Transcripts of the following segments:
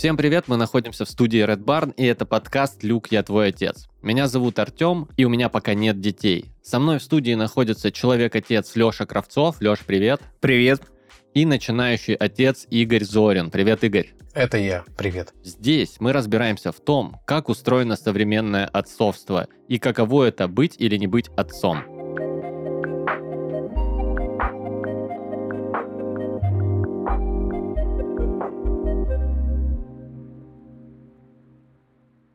Всем привет, мы находимся в студии Red Barn, и это подкаст «Люк, я твой отец». Меня зовут Артем, и у меня пока нет детей. Со мной в студии находится человек-отец Леша Кравцов. Леш, привет. Привет. И начинающий отец Игорь Зорин. Привет, Игорь. Это я. Привет. Здесь мы разбираемся в том, как устроено современное отцовство и каково это быть или не быть отцом.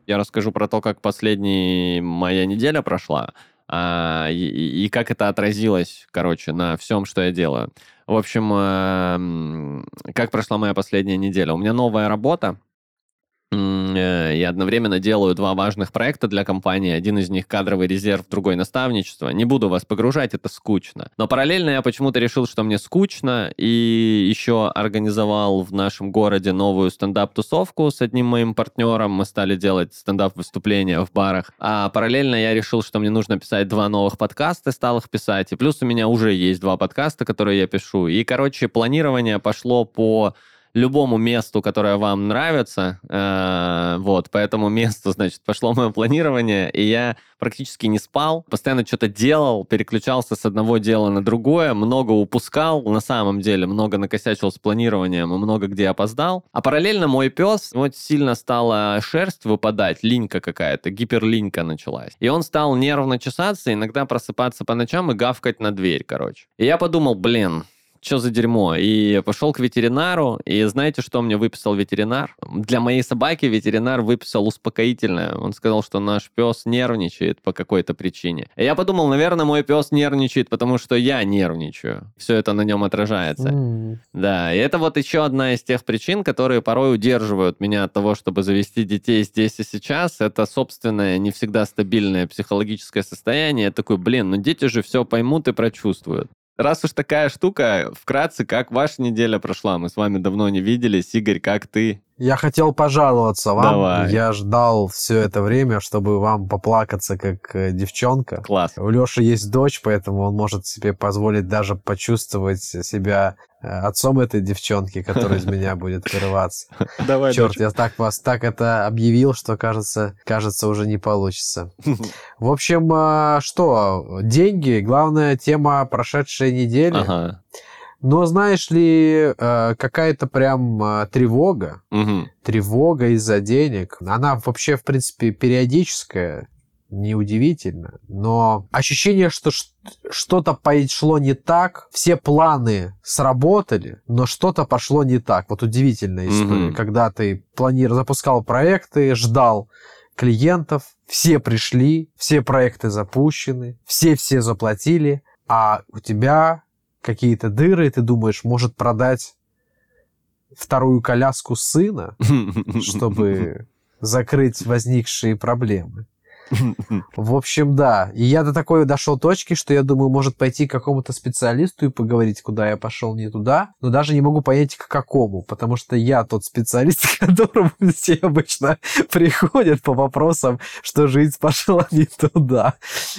Я расскажу про то, как последняя моя неделя прошла, а, и, и как это отразилось, короче, на всем, что я делаю. В общем, э, как прошла моя последняя неделя? У меня новая работа, и одновременно делаю два важных проекта для компании. Один из них кадровый резерв, другой наставничество. Не буду вас погружать, это скучно. Но параллельно я почему-то решил, что мне скучно, и еще организовал в нашем городе новую стендап-тусовку с одним моим партнером. Мы стали делать стендап-выступления в барах. А параллельно я решил, что мне нужно писать два новых подкаста, стал их писать. И плюс у меня уже есть два подкаста, которые я пишу. И, короче, планирование пошло по любому месту, которое вам нравится. Э, вот, по этому месту, значит, пошло мое планирование, и я практически не спал, постоянно что-то делал, переключался с одного дела на другое, много упускал, на самом деле, много накосячил с планированием много где опоздал. А параллельно мой пес, вот сильно стала шерсть выпадать, линька какая-то, гиперлинька началась. И он стал нервно чесаться, иногда просыпаться по ночам и гавкать на дверь, короче. И я подумал, блин, что за дерьмо. И пошел к ветеринару, и знаете, что мне выписал ветеринар? Для моей собаки ветеринар выписал успокоительное. Он сказал, что наш пес нервничает по какой-то причине. И я подумал, наверное, мой пес нервничает, потому что я нервничаю. Все это на нем отражается. Mm. Да, и это вот еще одна из тех причин, которые порой удерживают меня от того, чтобы завести детей здесь и сейчас. Это собственное, не всегда стабильное психологическое состояние. Я такой, блин, ну дети же все поймут и прочувствуют. Раз уж такая штука, вкратце, как ваша неделя прошла? Мы с вами давно не виделись. Игорь, как ты? Я хотел пожаловаться вам. Давай. Я ждал все это время, чтобы вам поплакаться как э, девчонка. Класс. У Леши есть дочь, поэтому он может себе позволить даже почувствовать себя э, отцом этой девчонки, которая из меня будет вырываться. Давай, Черт, я так вас так это объявил, что кажется, кажется уже не получится. В общем, а, что, деньги, главная тема прошедшей недели. Ага. Но знаешь ли, э, какая-то прям э, тревога, угу. тревога из-за денег, она вообще, в принципе, периодическая, неудивительно, но ощущение, что что-то пошло не так, все планы сработали, но что-то пошло не так. Вот удивительная история, mm когда ты планировал, запускал проекты, ждал клиентов, все пришли, все проекты запущены, все все заплатили, а у тебя какие-то дыры, и ты думаешь, может продать вторую коляску сына, чтобы закрыть возникшие проблемы. В общем, да. И я до такой дошел точки, что я думаю, может пойти к какому-то специалисту и поговорить, куда я пошел не туда, но даже не могу понять, к какому, потому что я тот специалист, к которому все обычно приходят по вопросам, что жизнь пошла не туда.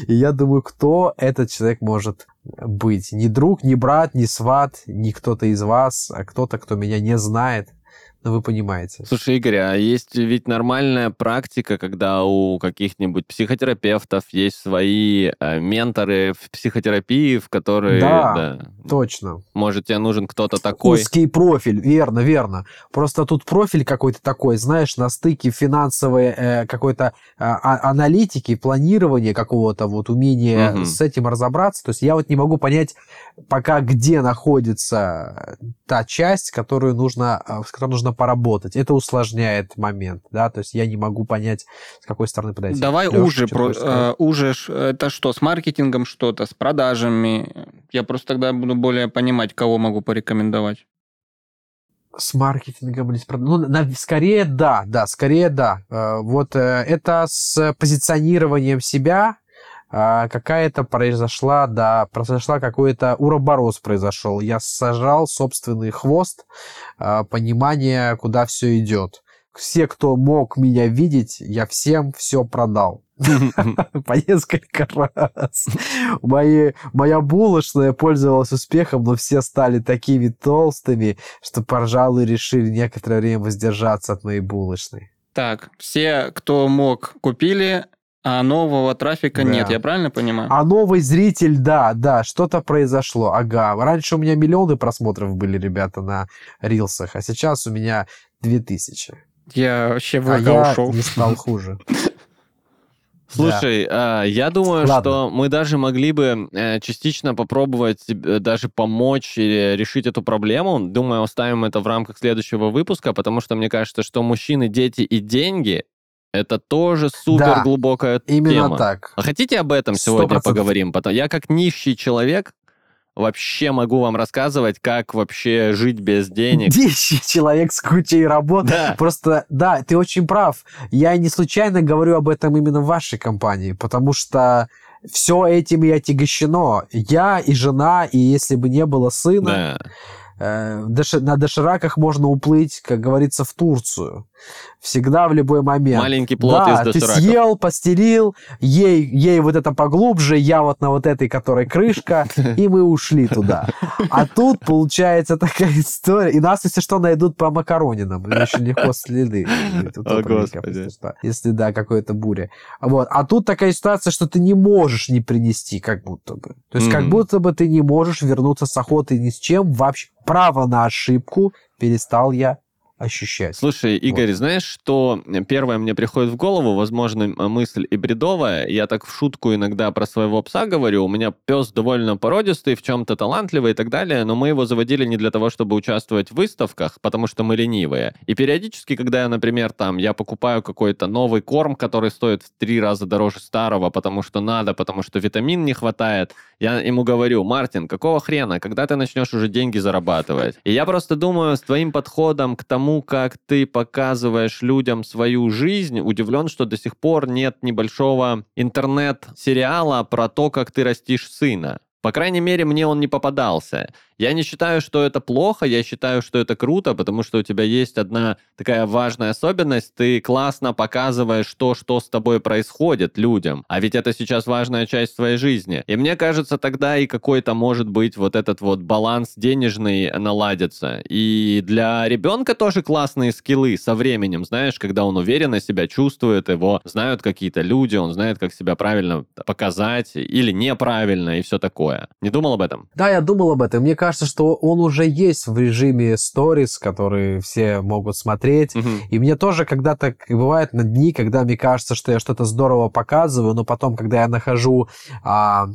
И я думаю, кто этот человек может быть. Ни друг, ни брат, ни сват, ни кто-то из вас, а кто-то, кто меня не знает. Ну, вы понимаете. Слушай, Игорь, а есть ведь нормальная практика, когда у каких-нибудь психотерапевтов есть свои э, менторы в психотерапии, в которые... Да, да, точно. Может, тебе нужен кто-то такой... Узкий профиль, верно, верно. Просто тут профиль какой-то такой, знаешь, на стыке финансовой э, какой-то э, аналитики, планирования какого-то, вот умения угу. с этим разобраться. То есть я вот не могу понять пока, где находится та часть, которую нужно, э, с которой нужно поработать. Это усложняет момент, да, то есть я не могу понять, с какой стороны подойти. Давай Леша, уже, про, э, уже, это что, с маркетингом что-то, с продажами? Я просто тогда буду более понимать, кого могу порекомендовать. С маркетингом или с продажами? Ну, на, скорее да, да, скорее да. Э, вот э, это с позиционированием себя, какая-то произошла, да, произошла какой-то уроборос произошел. Я сажал собственный хвост, а, понимание, куда все идет. Все, кто мог меня видеть, я всем все продал. По несколько раз. Мои, моя булочная пользовалась успехом, но все стали такими толстыми, что, пожалуй, решили некоторое время воздержаться от моей булочной. Так, все, кто мог, купили, а нового трафика да. нет, я правильно понимаю? А новый зритель, да, да, что-то произошло. Ага, раньше у меня миллионы просмотров были, ребята, на рилсах, а сейчас у меня две тысячи. Я вообще в а я ушел. не стал хуже. Слушай, да. я думаю, Ладно. что мы даже могли бы э, частично попробовать э, даже помочь или решить эту проблему. Думаю, оставим это в рамках следующего выпуска, потому что мне кажется, что мужчины, дети и деньги это тоже супер да, глубокая именно тема. Именно так. А хотите об этом 100%. сегодня поговорим? Я как нищий человек вообще могу вам рассказывать, как вообще жить без денег. Нищий человек с кучей работы. Да. Просто, да, ты очень прав. Я не случайно говорю об этом именно в вашей компании, потому что все этим и отягощено. Я и жена, и если бы не было сына, да. э, на дошираках можно уплыть, как говорится, в Турцию. Всегда в любой момент. Маленький плод да, из ты съел, постелил, ей, ей вот это поглубже, я вот на вот этой, которой крышка, и мы ушли туда. А тут получается такая история. И нас, если что, найдут по макаронинам. Еще легко следы. О, Господи. Если, да, какой-то буря. Вот. А тут такая ситуация, что ты не можешь не принести, как будто бы. То есть, как будто бы ты не можешь вернуться с охоты ни с чем вообще. Право на ошибку перестал я ощущать. Слушай, Игорь, вот. знаешь, что первое мне приходит в голову, возможно, мысль и бредовая. Я так в шутку иногда про своего пса говорю. У меня пес довольно породистый, в чем-то талантливый и так далее, но мы его заводили не для того, чтобы участвовать в выставках, потому что мы ленивые. И периодически, когда я, например, там, я покупаю какой-то новый корм, который стоит в три раза дороже старого, потому что надо, потому что витамин не хватает, я ему говорю, Мартин, какого хрена, когда ты начнешь уже деньги зарабатывать? И я просто думаю, с твоим подходом к тому, тому, как ты показываешь людям свою жизнь, удивлен, что до сих пор нет небольшого интернет-сериала про то, как ты растишь сына. По крайней мере, мне он не попадался. Я не считаю, что это плохо, я считаю, что это круто, потому что у тебя есть одна такая важная особенность, ты классно показываешь то, что с тобой происходит людям, а ведь это сейчас важная часть твоей жизни. И мне кажется, тогда и какой-то может быть вот этот вот баланс денежный наладится. И для ребенка тоже классные скиллы со временем, знаешь, когда он уверенно себя чувствует, его знают какие-то люди, он знает, как себя правильно показать или неправильно и все такое. Не думал об этом? Да, я думал об этом. Мне кажется, кажется, что он уже есть в режиме stories, который все могут смотреть. Угу. И мне тоже когда-то бывает на дни, когда мне кажется, что я что-то здорово показываю, но потом, когда я нахожу а,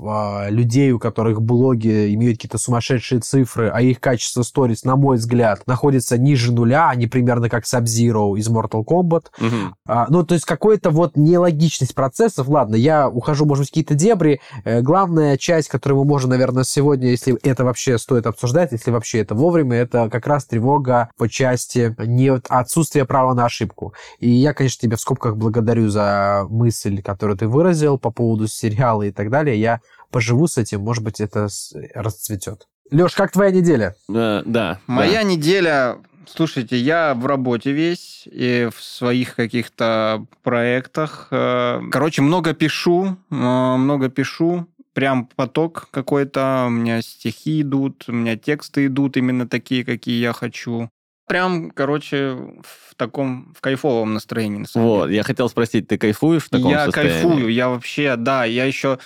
а, людей, у которых блоги имеют какие-то сумасшедшие цифры, а их качество stories, на мой взгляд, находится ниже нуля, они примерно как Sub-Zero из Mortal Kombat. Угу. А, ну, то есть какой-то вот нелогичность процессов. Ладно, я ухожу, может быть, какие-то дебри. Э, главная часть, которую мы можем, наверное, сегодня, если это вообще стоит обсуждать, если вообще это вовремя, это как раз тревога по части не отсутствия права на ошибку. И я, конечно, тебя в скобках благодарю за мысль, которую ты выразил по поводу сериала и так далее. Я поживу с этим, может быть, это расцветет. Леш, как твоя неделя? Uh, да. Моя да. неделя Слушайте, я в работе весь и в своих каких-то проектах. Э, короче, много пишу, э, много пишу прям поток какой-то, у меня стихи идут, у меня тексты идут именно такие, какие я хочу. Прям, короче, в таком, в кайфовом настроении. вот, я хотел спросить, ты кайфуешь в таком я состоянии? Я кайфую, я вообще, да, я еще...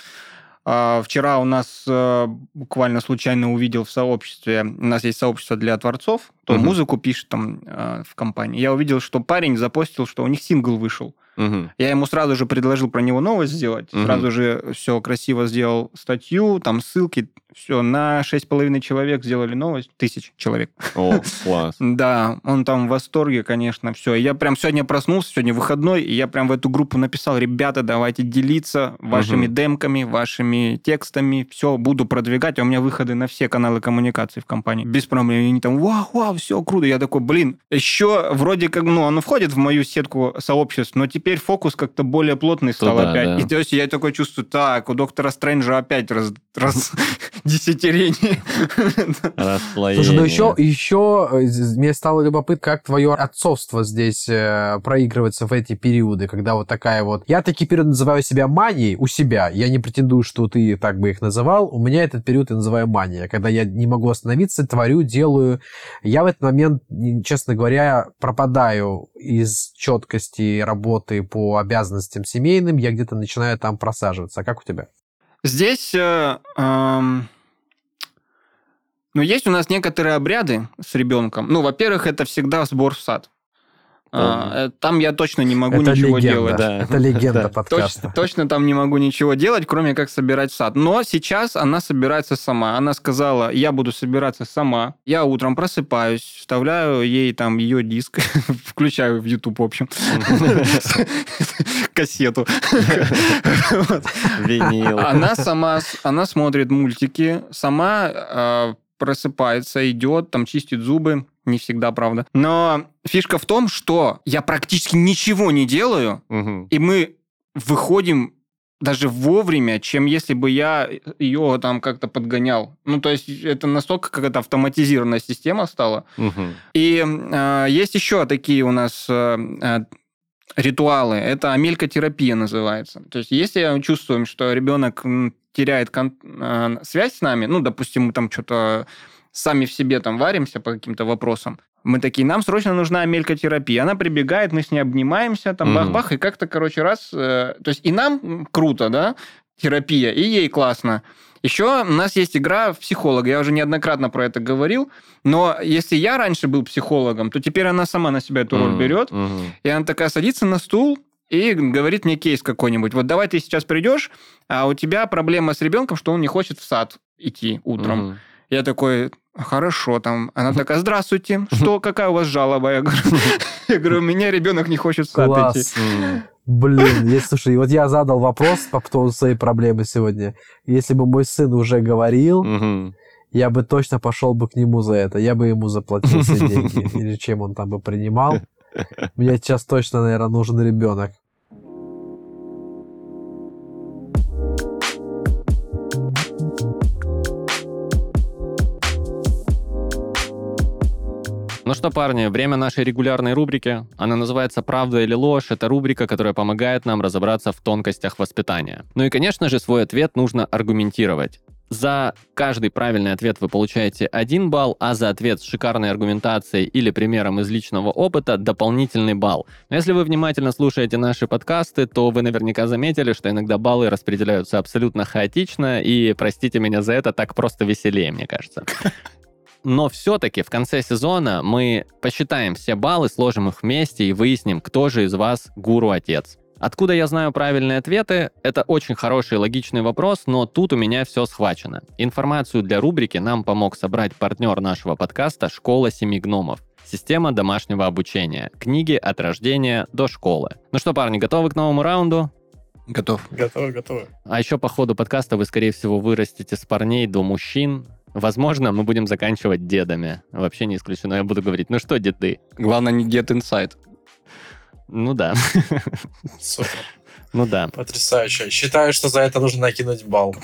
Uh, вчера у нас uh, буквально случайно увидел в сообществе, у нас есть сообщество для творцов, кто uh-huh. музыку пишет там uh, в компании. Я увидел, что парень запостил, что у них сингл вышел. Угу. Я ему сразу же предложил про него новость сделать, угу. сразу же все красиво сделал статью, там ссылки, все, на 6,5 человек сделали новость, тысяч человек. О, класс. Да, он там в восторге, конечно, все. Я прям сегодня проснулся, сегодня выходной, и я прям в эту группу написал, ребята, давайте делиться вашими угу. демками, вашими текстами, все, буду продвигать, а у меня выходы на все каналы коммуникации в компании. Без проблем, они там, вау, вау, все круто. Я такой, блин, еще вроде как, ну, оно входит в мою сетку сообществ, но теперь фокус как-то более плотный стал Туда, опять. Да. И то есть я такой чувствую, так, у доктора Стрэнджа опять раз, раз десятерение. Слушай, ну еще, еще э, мне стало любопытно, как твое отцовство здесь э, проигрывается в эти периоды, когда вот такая вот... Я такие периоды называю себя манией у себя. Я не претендую, что ты так бы их называл. У меня этот период я называю мания, когда я не могу остановиться, творю, делаю. Я в этот момент, честно говоря, пропадаю из четкости работы по обязанностям семейным. Я где-то начинаю там просаживаться. А как у тебя? Здесь... Э, э, ну, есть у нас некоторые обряды с ребенком. Ну, во-первых, это всегда сбор в сад. А, э, там я точно не могу это ничего легенда. делать. Да. Это легенда да. подкаста. Точно, точно там не могу ничего делать, кроме как собирать сад. Но сейчас она собирается сама. Она сказала, я буду собираться сама. Я утром просыпаюсь, вставляю ей там ее диск, включаю в YouTube, в общем, кассету. Винил. Она сама, она смотрит мультики, сама а, просыпается, идет, там чистит зубы, не всегда, правда. Но фишка в том, что я практически ничего не делаю, угу. и мы выходим даже вовремя, чем если бы я ее там как-то подгонял. Ну, то есть это настолько какая-то автоматизированная система стала. Угу. И э, есть еще такие у нас э, э ритуалы. Это амелькотерапия называется. То есть если чувствуем, что ребенок теряет кон- э, связь с нами, ну, допустим, мы там что-то сами в себе там варимся по каким-то вопросам, мы такие, нам срочно нужна амелькотерапия. Она прибегает, мы с ней обнимаемся, там бах-бах, и как-то, короче, раз... Э, то есть и нам круто, да, терапия, и ей классно. Еще у нас есть игра в психолога. Я уже неоднократно про это говорил. Но если я раньше был психологом, то теперь она сама на себя эту роль берет. Mm-hmm. И она такая садится на стул, и говорит мне кейс какой-нибудь. Вот давай ты сейчас придешь, а у тебя проблема с ребенком, что он не хочет в сад идти утром. Угу. Я такой, хорошо, там. Она такая, здравствуйте, что, какая у вас жалоба? Я говорю, я говорю у меня ребенок не хочет в сад Класс. идти. Блин, если, слушай, вот я задал вопрос по поводу своей проблемы сегодня. Если бы мой сын уже говорил, я бы точно пошел бы к нему за это. Я бы ему заплатил все деньги. Или чем он там бы принимал. Мне сейчас точно, наверное, нужен ребенок. Ну что, парни, время нашей регулярной рубрики. Она называется «Правда или ложь». Это рубрика, которая помогает нам разобраться в тонкостях воспитания. Ну и, конечно же, свой ответ нужно аргументировать. За каждый правильный ответ вы получаете 1 балл, а за ответ с шикарной аргументацией или примером из личного опыта дополнительный балл. Но если вы внимательно слушаете наши подкасты, то вы наверняка заметили, что иногда баллы распределяются абсолютно хаотично, и, простите меня за это, так просто веселее, мне кажется. Но все-таки в конце сезона мы посчитаем все баллы, сложим их вместе и выясним, кто же из вас гуру-отец. Откуда я знаю правильные ответы? Это очень хороший логичный вопрос, но тут у меня все схвачено. Информацию для рубрики нам помог собрать партнер нашего подкаста «Школа семи гномов». Система домашнего обучения. Книги от рождения до школы. Ну что, парни, готовы к новому раунду? Готов. Готовы, готовы. А еще по ходу подкаста вы, скорее всего, вырастете с парней до мужчин. Возможно, мы будем заканчивать дедами. Вообще не исключено. Я буду говорить, ну что, деды? Главное, не get inside. Ну да. Супер. Ну да. Потрясающе. Считаю, что за это нужно накинуть балл.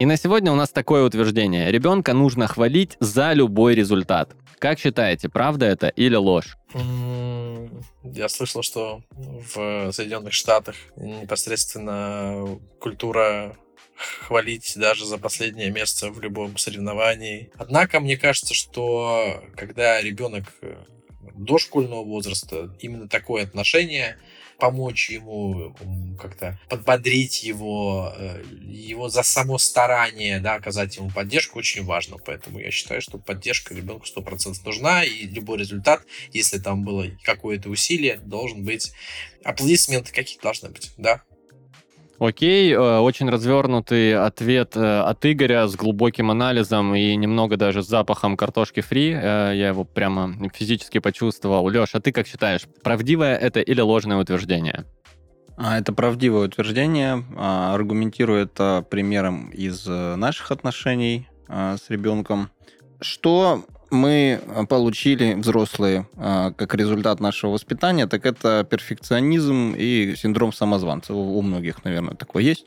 И на сегодня у нас такое утверждение. Ребенка нужно хвалить за любой результат. Как считаете, правда это или ложь? Я слышал, что в Соединенных Штатах непосредственно культура хвалить даже за последнее место в любом соревновании. Однако мне кажется, что когда ребенок э, дошкольного возраста, именно такое отношение, помочь ему как-то подбодрить его, э, его за само старание, да, оказать ему поддержку очень важно. Поэтому я считаю, что поддержка ребенку 100% нужна, и любой результат, если там было какое-то усилие, должен быть аплодисменты какие должны быть, да. Окей, э, очень развернутый ответ э, от Игоря с глубоким анализом и немного даже с запахом картошки фри. Э, я его прямо физически почувствовал. Леш, а ты как считаешь, правдивое это или ложное утверждение? А, это правдивое утверждение. А, аргументирую это примером из наших отношений с ребенком. Что мы получили, взрослые, а, как результат нашего воспитания, так это перфекционизм и синдром самозванца. У многих, наверное, такое есть.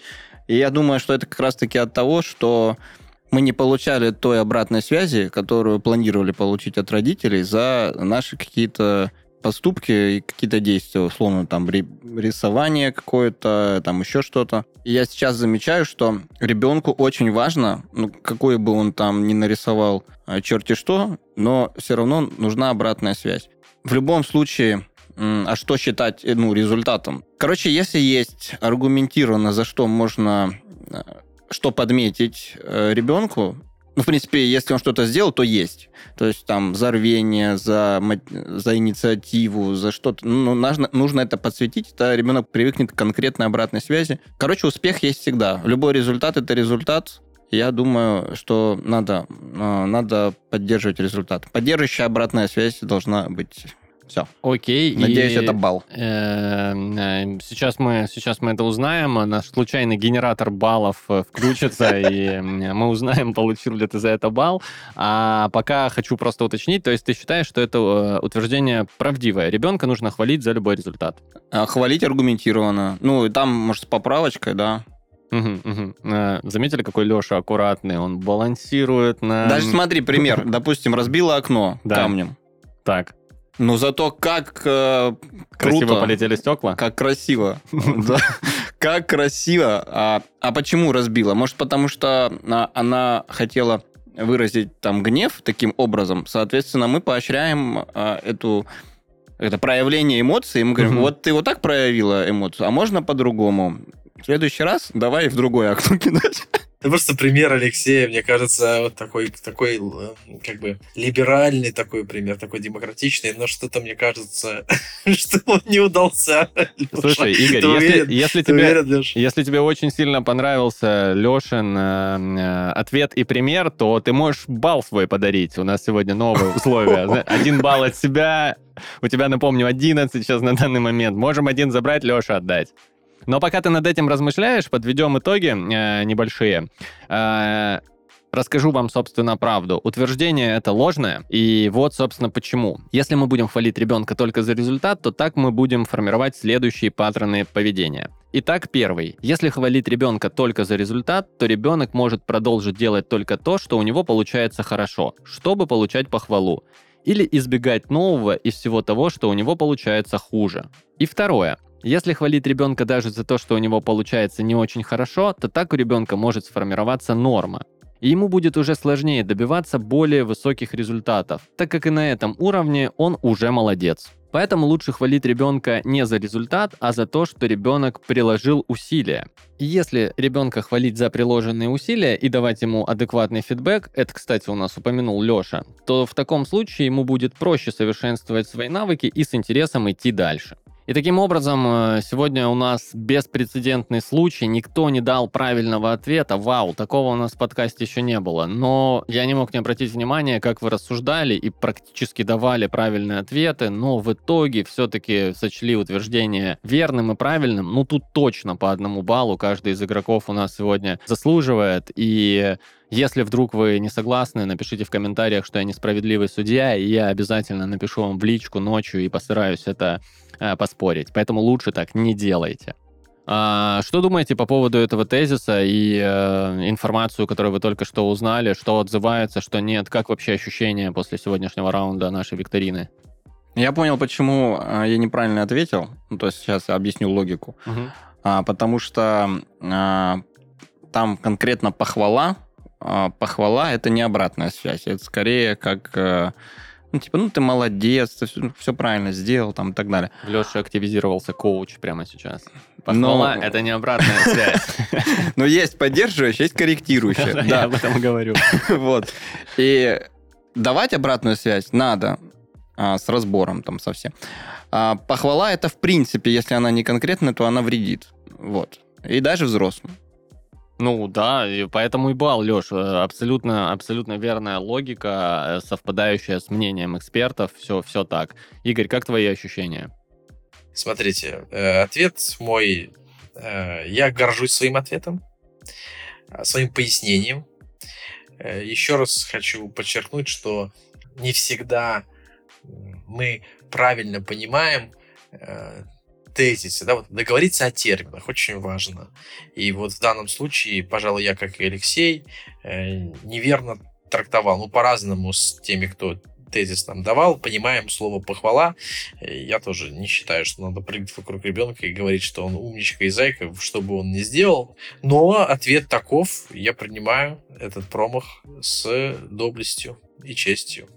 И я думаю, что это как раз-таки от того, что мы не получали той обратной связи, которую планировали получить от родителей за наши какие-то поступки и какие-то действия, условно, там, рисование какое-то, там, еще что-то. И я сейчас замечаю, что ребенку очень важно, ну, какой бы он там ни нарисовал а, черти что, но все равно нужна обратная связь. В любом случае, а что считать э, ну, результатом? Короче, если есть аргументированно, за что можно э, что подметить э, ребенку, ну, в принципе, если он что-то сделал, то есть. То есть там за рвение, за, за инициативу, за что-то. Ну, нужно, нужно это подсветить, это ребенок привыкнет к конкретной обратной связи. Короче, успех есть всегда. Любой результат – это результат. Я думаю, что надо, а, надо поддерживать результат. Поддерживающая обратная связь должна быть все. Окей. Надеюсь, и, это балл. Э, э, сейчас, мы, сейчас мы это узнаем. Наш случайный генератор баллов э, включится, и мы узнаем, получил ли ты за это балл. А пока хочу просто уточнить. То есть ты считаешь, что это утверждение правдивое? Ребенка нужно хвалить за любой результат? А, хвалить аргументированно. Ну, там, может, с поправочкой, да. Угу, угу. Заметили, какой Леша аккуратный? Он балансирует на... Даже смотри, пример. Допустим, разбило окно камнем. Так. Но зато как э, красиво круто, полетели стекла. Как красиво. Как красиво. А, а почему разбила? Может, потому что а, она хотела выразить там гнев таким образом. Соответственно, мы поощряем а, эту это проявление эмоций. Мы говорим, вот ты вот так проявила эмоцию, а можно по-другому. В следующий раз давай в другое окно кидать. Это просто пример Алексея, мне кажется, вот такой, такой э, как бы либеральный такой пример, такой демократичный, но что-то мне кажется, что он не удался. Слушай, Игорь, если, если, тебе, уверен, если тебе очень сильно понравился Лешин э, э, ответ и пример, то ты можешь балл свой подарить. У нас сегодня новые условия. Один балл от себя, у тебя, напомню, 11 сейчас на данный момент. Можем один забрать, Леша отдать. Но пока ты над этим размышляешь, подведем итоги э, небольшие. Э, расскажу вам, собственно, правду. Утверждение это ложное, и вот, собственно, почему. Если мы будем хвалить ребенка только за результат, то так мы будем формировать следующие паттерны поведения. Итак, первый. Если хвалить ребенка только за результат, то ребенок может продолжить делать только то, что у него получается хорошо, чтобы получать похвалу. Или избегать нового из всего того, что у него получается хуже. И второе. Если хвалить ребенка даже за то, что у него получается не очень хорошо, то так у ребенка может сформироваться норма. И ему будет уже сложнее добиваться более высоких результатов, так как и на этом уровне он уже молодец. Поэтому лучше хвалить ребенка не за результат, а за то, что ребенок приложил усилия. И если ребенка хвалить за приложенные усилия и давать ему адекватный фидбэк, это, кстати, у нас упомянул Леша, то в таком случае ему будет проще совершенствовать свои навыки и с интересом идти дальше. И таким образом, э, сегодня у нас беспрецедентный случай, никто не дал правильного ответа. Вау, такого у нас в подкасте еще не было. Но я не мог не обратить внимания, как вы рассуждали и практически давали правильные ответы, но в итоге все-таки сочли утверждение верным и правильным. Ну, тут точно по одному баллу каждый из игроков у нас сегодня заслуживает. И если вдруг вы не согласны, напишите в комментариях, что я несправедливый судья, и я обязательно напишу вам в личку ночью и постараюсь это э, поспорить. Поэтому лучше так не делайте. А, что думаете по поводу этого тезиса и э, информацию, которую вы только что узнали? Что отзывается, что нет? Как вообще ощущения после сегодняшнего раунда нашей викторины? Я понял, почему э, я неправильно ответил. Ну, то есть сейчас я объясню логику. Угу. А, потому что а, там конкретно похвала похвала это не обратная связь, это скорее как э, ну, типа, ну, ты молодец, ты все, все правильно сделал, там, и так далее. В Леше активизировался коуч прямо сейчас. Похвала Но... — это не обратная связь. Но есть поддерживающая, есть корректирующая. Да, об этом говорю. Вот. И давать обратную связь надо а, с разбором там совсем. А похвала — это, в принципе, если она не конкретная, то она вредит. Вот. И даже взрослым. Ну да, и поэтому и бал, Леш, э, абсолютно, абсолютно верная логика, э, совпадающая с мнением экспертов, все, все так. Игорь, как твои ощущения? Смотрите, э, ответ мой, я горжусь своим ответом, своим пояснением. Еще раз хочу подчеркнуть, что не всегда мы правильно понимаем э, тезисы, да, вот договориться о терминах очень важно. И вот в данном случае, пожалуй, я, как и Алексей, э, неверно трактовал, ну, по-разному с теми, кто тезис нам давал, понимаем слово похвала. Я тоже не считаю, что надо прыгать вокруг ребенка и говорить, что он умничка и зайка, что бы он ни сделал. Но ответ таков, я принимаю этот промах с доблестью и честью.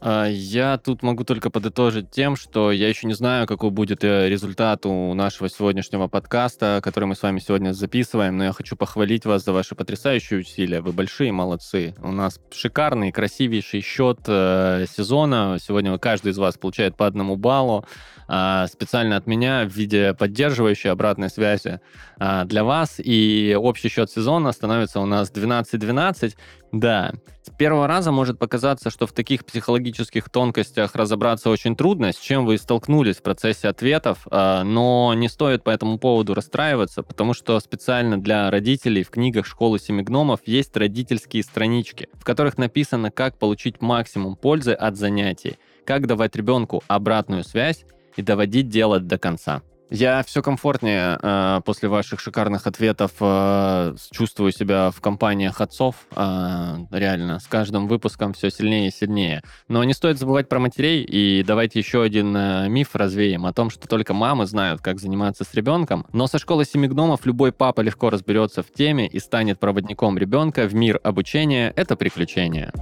А, я тут могу только подытожить тем, что я еще не знаю, какой будет э, результат у нашего сегодняшнего подкаста, который мы с вами сегодня записываем, но я хочу похвалить вас за ваши потрясающие усилия. Вы большие молодцы. У нас шикарный, красивейший счет э, сезона. Сегодня каждый из вас получает по одному баллу. А, специально от меня в виде поддерживающей обратной связи а, для вас. И общий счет сезона становится у нас 12-12. Да, с первого раза может показаться, что в таких психологических тонкостях разобраться очень трудно, с чем вы столкнулись в процессе ответов, а, но не стоит по этому поводу расстраиваться, потому что специально для родителей в книгах «Школы семи гномов» есть родительские странички, в которых написано, как получить максимум пользы от занятий, как давать ребенку обратную связь и доводить дело до конца. Я все комфортнее э, после ваших шикарных ответов э, чувствую себя в компаниях отцов. Э, реально, с каждым выпуском все сильнее и сильнее. Но не стоит забывать про матерей. И давайте еще один э, миф развеем о том, что только мамы знают, как заниматься с ребенком. Но со школы семи гномов любой папа легко разберется в теме и станет проводником ребенка в мир обучения. Это приключение.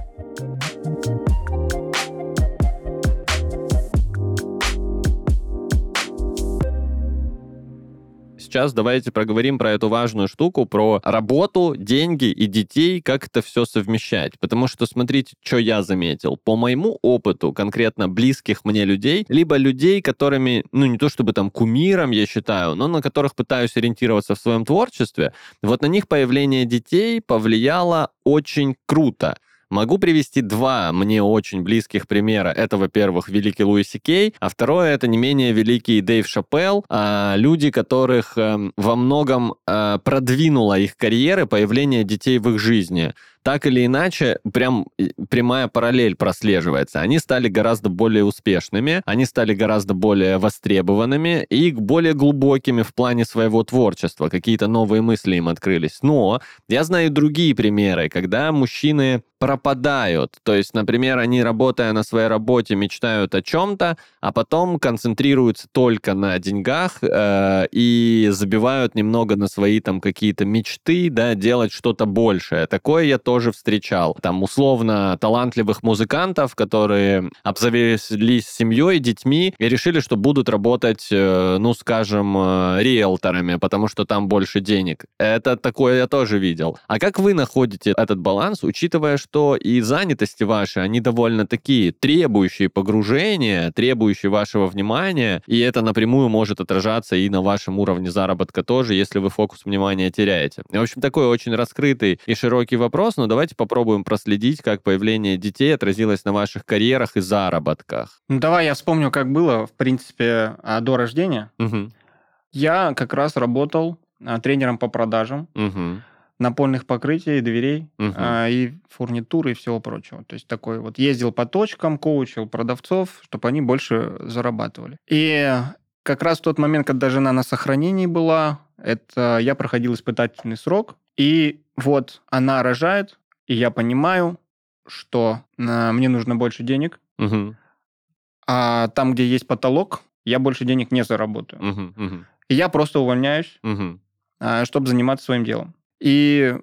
Сейчас давайте проговорим про эту важную штуку, про работу, деньги и детей, как это все совмещать. Потому что, смотрите, что я заметил. По моему опыту, конкретно близких мне людей, либо людей, которыми, ну, не то чтобы там кумиром я считаю, но на которых пытаюсь ориентироваться в своем творчестве, вот на них появление детей повлияло очень круто. Могу привести два мне очень близких примера. Это, во-первых, великий Луиси Кей, а второе это не менее великий Дэйв Шапелл, а, люди, которых э, во многом э, продвинуло их карьеры появление детей в их жизни так или иначе, прям прямая параллель прослеживается. Они стали гораздо более успешными, они стали гораздо более востребованными и более глубокими в плане своего творчества. Какие-то новые мысли им открылись. Но я знаю другие примеры, когда мужчины пропадают. То есть, например, они, работая на своей работе, мечтают о чем-то, а потом концентрируются только на деньгах э, и забивают немного на свои там какие-то мечты, да, делать что-то большее. Такое я тоже встречал. Там условно талантливых музыкантов, которые обзавелись семьей, детьми и решили, что будут работать, э, ну, скажем, э, риэлторами, потому что там больше денег. Это такое я тоже видел. А как вы находите этот баланс, учитывая, что и занятости ваши, они довольно такие, требующие погружения, требующие вашего внимания, и это напрямую может отражаться и на вашем уровне заработка тоже, если вы фокус внимания теряете. В общем, такой очень раскрытый и широкий вопрос, но давайте попробуем проследить, как появление детей отразилось на ваших карьерах и заработках. Ну, давай я вспомню, как было, в принципе, а, до рождения. Угу. Я как раз работал а, тренером по продажам. Угу напольных покрытий, дверей угу. а, и фурнитуры и всего прочего. То есть такой вот ездил по точкам, коучил продавцов, чтобы они больше зарабатывали. И как раз в тот момент, когда жена на сохранении была, это я проходил испытательный срок, и вот она рожает, и я понимаю, что а, мне нужно больше денег, угу. а там, где есть потолок, я больше денег не заработаю. Угу, угу. И я просто увольняюсь, угу. а, чтобы заниматься своим делом. И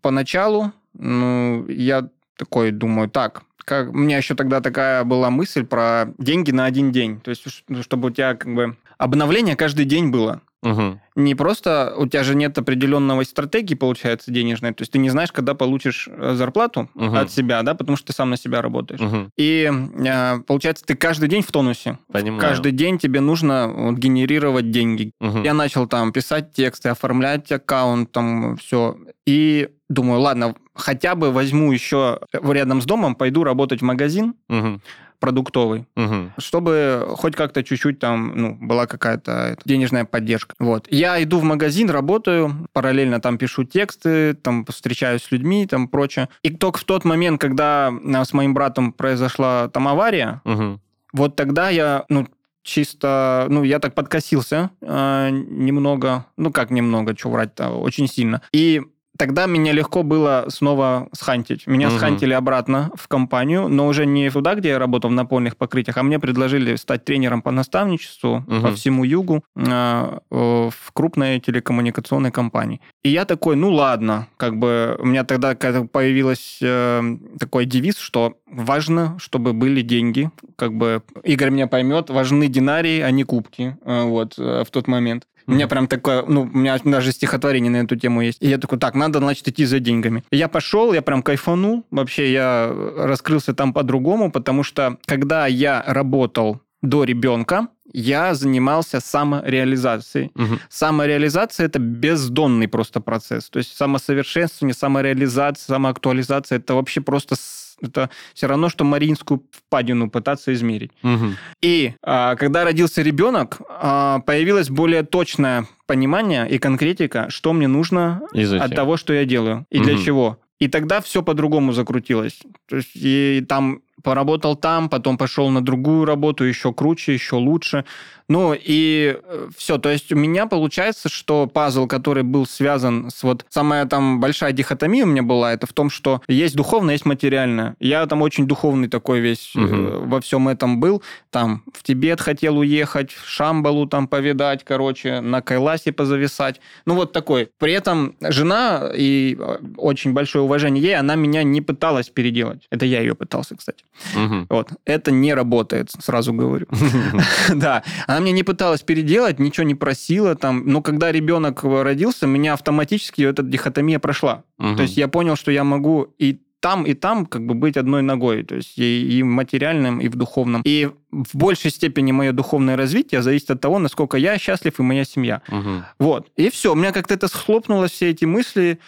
поначалу, ну, я такой думаю, так, как, у меня еще тогда такая была мысль про деньги на один день. То есть, чтобы у тебя как бы обновление каждый день было. Угу. Не просто у тебя же нет определенного стратегии, получается, денежной. То есть ты не знаешь, когда получишь э, зарплату угу. от себя, да, потому что ты сам на себя работаешь. Угу. И э, получается, ты каждый день в тонусе. Понимаю. Каждый день тебе нужно вот, генерировать деньги. Угу. Я начал там писать тексты, оформлять аккаунт, там все. И думаю, ладно, хотя бы возьму еще рядом с домом, пойду работать в магазин. Угу продуктовый, угу. чтобы хоть как-то чуть-чуть там, ну, была какая-то денежная поддержка. Вот. Я иду в магазин, работаю, параллельно там пишу тексты, там встречаюсь с людьми, там прочее. И только в тот момент, когда э, с моим братом произошла там авария, угу. вот тогда я, ну, чисто, ну, я так подкосился э, немного, ну, как немного, что врать-то, очень сильно. И тогда меня легко было снова схантить. Меня угу. схантили обратно в компанию, но уже не туда, где я работал в напольных покрытиях, а мне предложили стать тренером по наставничеству угу. по всему югу э, в крупной телекоммуникационной компании. И я такой, ну ладно, как бы у меня тогда появилась э, такой девиз, что важно, чтобы были деньги, как бы Игорь меня поймет, важны динарии, а не кубки, э, вот, э, в тот момент. У меня прям такое, ну, у меня даже стихотворение на эту тему есть. И я такой, так, надо, значит, идти за деньгами. я пошел, я прям кайфанул. Вообще, я раскрылся там по-другому, потому что, когда я работал до ребенка, я занимался самореализацией. Угу. Самореализация это бездонный просто процесс. То есть самосовершенствование, самореализация, самоактуализация это вообще просто это все равно, что Мариинскую впадину пытаться измерить. Угу. И а, когда родился ребенок, а, появилось более точное понимание и конкретика, что мне нужно от того, что я делаю и угу. для чего. И тогда все по-другому закрутилось. То есть и там поработал там, потом пошел на другую работу, еще круче, еще лучше. Ну и э, все, то есть у меня получается, что пазл, который был связан с вот... Самая там большая дихотомия у меня была, это в том, что есть духовное, есть материальное. Я там очень духовный такой весь угу. во всем этом был. Там в Тибет хотел уехать, в Шамбалу там повидать, короче, на Кайласе позависать. Ну вот такой. При этом жена, и э, очень большое уважение ей, она меня не пыталась переделать. Это я ее пытался, кстати. Угу. Вот. Это не работает, сразу говорю. Да. Она мне не пыталась переделать, ничего не просила там. Но когда ребенок родился, меня автоматически эта дихотомия прошла. То есть я понял, что я могу и там и там как бы быть одной ногой, то есть и, и в материальном, и в духовном. И в большей степени мое духовное развитие зависит от того, насколько я счастлив и моя семья. Угу. Вот. И все, у меня как-то это схлопнулось, все эти мысли,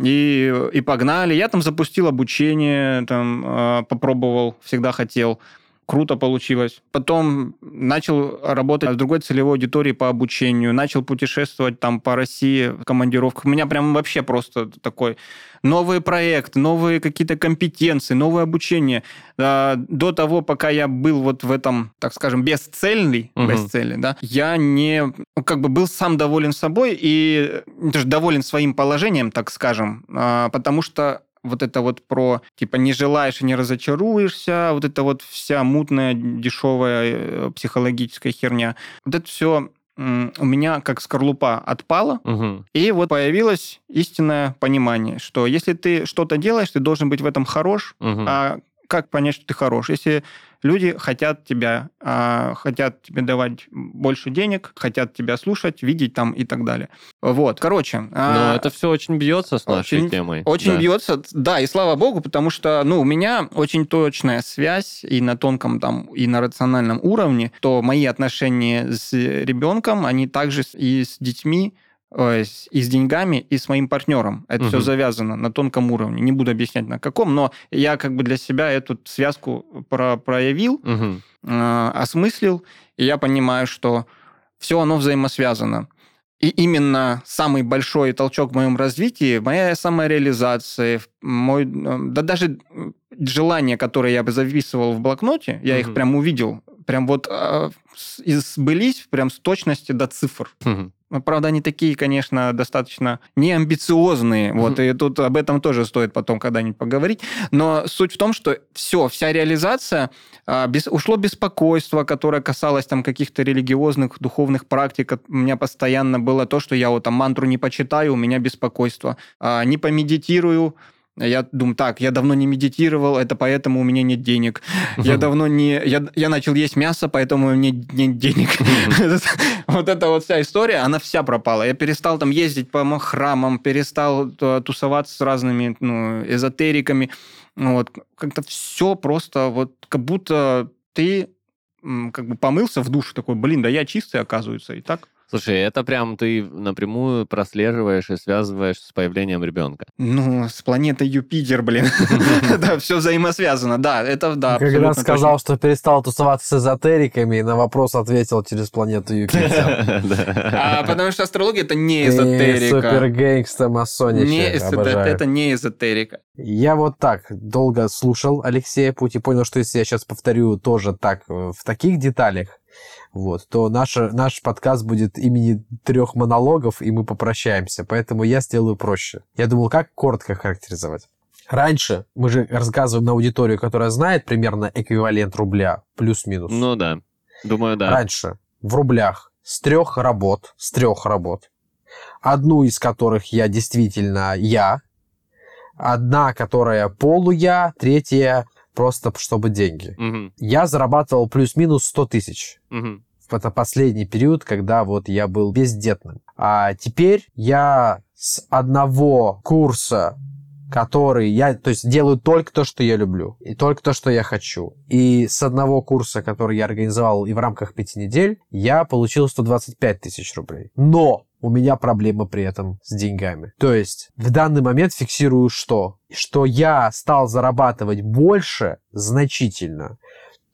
и, и погнали. Я там запустил обучение, там а, попробовал, всегда хотел круто получилось. Потом начал работать в другой целевой аудитории по обучению, начал путешествовать там по России в командировках. У меня прям вообще просто такой новые проекты, новые какие-то компетенции, новое обучение. А, до того, пока я был вот в этом, так скажем, бесцельный, угу. бесцельный, да, я не, ну, как бы был сам доволен собой и даже доволен своим положением, так скажем, а, потому что вот это вот про, типа, не желаешь и не разочаруешься, вот это вот вся мутная, дешевая э, психологическая херня. Вот это все у меня как скорлупа отпала, угу. и вот появилось истинное понимание, что если ты что-то делаешь, ты должен быть в этом хорош, угу. а как понять, что ты хорош? Если люди хотят тебя, э, хотят тебе давать больше денег, хотят тебя слушать, видеть там и так далее. Вот, короче. А, Но это все очень бьется с нашей очень, темой. Очень да. бьется, да, и слава богу, потому что, ну, у меня очень точная связь и на тонком там, и на рациональном уровне, то мои отношения с ребенком, они также и с детьми, и с деньгами, и с моим партнером. Это угу. все завязано на тонком уровне. Не буду объяснять на каком, но я как бы для себя эту связку про проявил, угу. э, осмыслил, и я понимаю, что все оно взаимосвязано. И именно самый большой толчок в моем развитии, моя самореализация, мой, да даже желания, которые я бы записывал в блокноте, я угу. их прям увидел, прям вот э, сбылись прям с точности до цифр. Угу. Правда, они такие, конечно, достаточно неамбициозные. Mm-hmm. Вот, и тут об этом тоже стоит потом когда-нибудь поговорить. Но суть в том, что все, вся реализация, а, без, ушло беспокойство, которое касалось там каких-то религиозных, духовных практик. У меня постоянно было то, что я вот там мантру не почитаю, у меня беспокойство. А, не помедитирую, я думаю, так, я давно не медитировал, это поэтому у меня нет денег. Я давно не... Я, я начал есть мясо, поэтому у меня нет денег. Вот эта вот вся история, она вся пропала. Я перестал там ездить по храмам, перестал тусоваться с разными ну, эзотериками. Вот. Как-то все просто вот как будто ты как бы помылся в душу такой, блин, да я чистый, оказывается, и так. Слушай, это прям ты напрямую прослеживаешь и связываешь с появлением ребенка. Ну, с планетой Юпитер, блин. Да, все взаимосвязано. Да, это да. Когда сказал, что перестал тусоваться с эзотериками, на вопрос ответил через планету Юпитер. А потому что астрология это не эзотерика. Супер гэнгста масоничек. Это не эзотерика. Я вот так долго слушал Алексея Путь и понял, что если я сейчас повторю тоже так э, в таких деталях, вот, то наш, наш подкаст будет имени трех монологов, и мы попрощаемся. Поэтому я сделаю проще. Я думал, как коротко характеризовать. Раньше мы же рассказываем на аудиторию, которая знает примерно эквивалент рубля, плюс-минус. Ну да, думаю, да. Раньше в рублях с трех работ, с трех работ, одну из которых я действительно я, одна, которая полу-я, третья просто чтобы деньги. Угу. Я зарабатывал плюс-минус 100 тысяч. Угу. Это последний период, когда вот я был бездетным. А теперь я с одного курса который я, то есть делаю только то, что я люблю, и только то, что я хочу. И с одного курса, который я организовал и в рамках пяти недель, я получил 125 тысяч рублей. Но у меня проблемы при этом с деньгами. То есть в данный момент фиксирую что? Что я стал зарабатывать больше значительно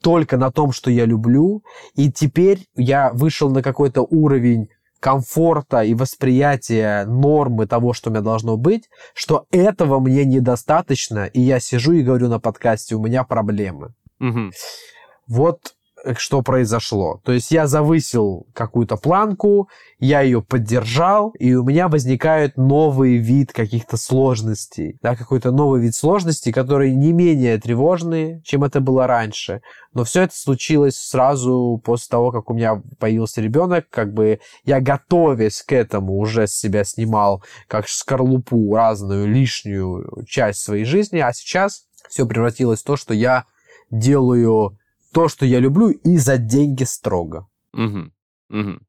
только на том, что я люблю, и теперь я вышел на какой-то уровень комфорта и восприятия нормы того, что у меня должно быть, что этого мне недостаточно, и я сижу и говорю на подкасте, у меня проблемы. Угу. Вот что произошло. То есть я завысил какую-то планку, я ее поддержал, и у меня возникает новый вид каких-то сложностей, да, какой-то новый вид сложностей, которые не менее тревожные, чем это было раньше. Но все это случилось сразу после того, как у меня появился ребенок, как бы я готовясь к этому уже с себя снимал как скорлупу разную лишнюю часть своей жизни, а сейчас все превратилось в то, что я делаю то, что я люблю, и за деньги строго. Угу. Угу.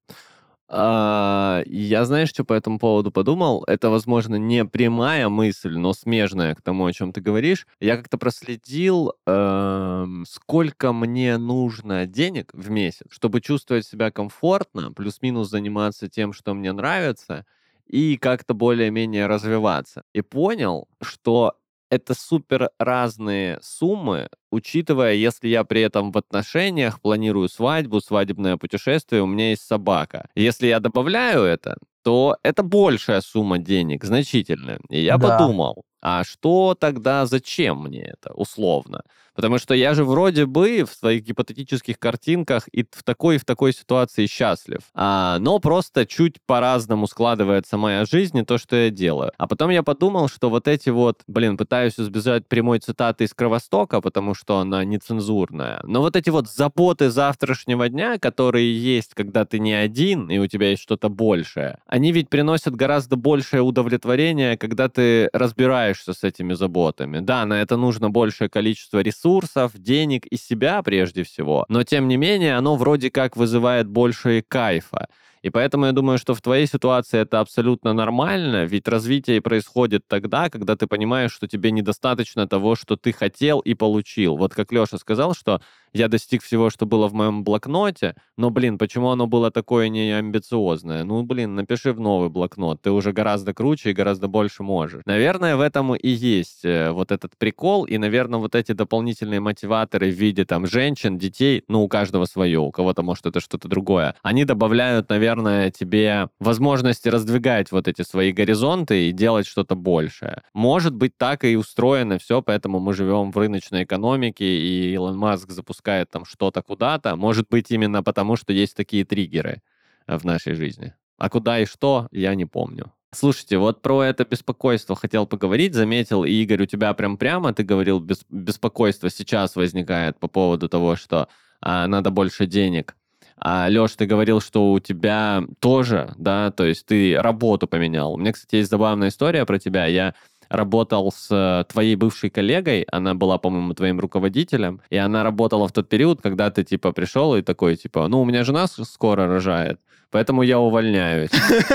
А, я, знаешь, что по этому поводу подумал? Это, возможно, не прямая мысль, но смежная к тому, о чем ты говоришь. Я как-то проследил, э, сколько мне нужно денег в месяц, чтобы чувствовать себя комфортно, плюс-минус заниматься тем, что мне нравится, и как-то более-менее развиваться. И понял, что это супер разные суммы, учитывая, если я при этом в отношениях планирую свадьбу, свадебное путешествие, у меня есть собака. Если я добавляю это, то это большая сумма денег, значительная. И я да. подумал, а что тогда, зачем мне это, условно? Потому что я же вроде бы в своих гипотетических картинках и в такой и в такой ситуации счастлив. А, но просто чуть по-разному складывается моя жизнь и то, что я делаю. А потом я подумал, что вот эти вот, блин, пытаюсь избежать прямой цитаты из Кровостока, потому что она нецензурная. Но вот эти вот заботы завтрашнего дня, которые есть, когда ты не один, и у тебя есть что-то большее, они ведь приносят гораздо большее удовлетворение, когда ты разбираешься с этими заботами. Да, на это нужно большее количество ресурсов, ресурсов, денег и себя прежде всего. Но тем не менее, оно вроде как вызывает больше кайфа. И поэтому я думаю, что в твоей ситуации это абсолютно нормально, ведь развитие происходит тогда, когда ты понимаешь, что тебе недостаточно того, что ты хотел и получил. Вот как Леша сказал, что я достиг всего, что было в моем блокноте, но, блин, почему оно было такое неамбициозное? Ну, блин, напиши в новый блокнот, ты уже гораздо круче и гораздо больше можешь. Наверное, в этом и есть э, вот этот прикол, и, наверное, вот эти дополнительные мотиваторы в виде там женщин, детей, ну, у каждого свое, у кого-то, может, это что-то другое, они добавляют, наверное, тебе возможности раздвигать вот эти свои горизонты и делать что-то большее. Может быть, так и устроено все, поэтому мы живем в рыночной экономике, и Илон Маск запускает там что-то куда-то, может быть именно потому, что есть такие триггеры э, в нашей жизни. А куда и что, я не помню. Слушайте, вот про это беспокойство хотел поговорить, заметил, и Игорь, у тебя прям прямо, ты говорил, бес, беспокойство сейчас возникает по поводу того, что а, надо больше денег. А, Леш, ты говорил, что у тебя тоже, да, то есть ты работу поменял. У меня, кстати, есть забавная история про тебя. Я работал с твоей бывшей коллегой, она была, по-моему, твоим руководителем, и она работала в тот период, когда ты, типа, пришел и такой, типа, ну, у меня жена скоро рожает, поэтому я увольняюсь.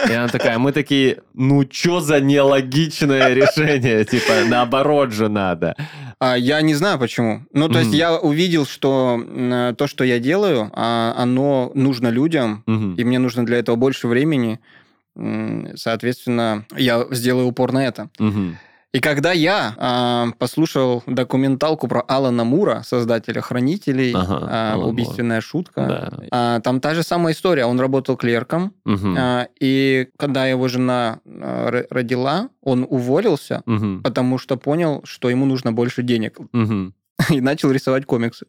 И она такая, мы такие, ну, что за нелогичное решение, типа, наоборот же надо. А, я не знаю почему. Ну, то mm-hmm. есть я увидел, что э, то, что я делаю, а, оно нужно людям, mm-hmm. и мне нужно для этого больше времени. Соответственно, я сделаю упор на это. Mm-hmm. И когда я э, послушал документалку про Алана Мура, создателя «Хранителей», ага, э, «Убийственная Мур. шутка», да. э, там та же самая история. Он работал клерком, угу. э, и когда его жена э, родила, он уволился, угу. потому что понял, что ему нужно больше денег. Угу. И начал рисовать комиксы.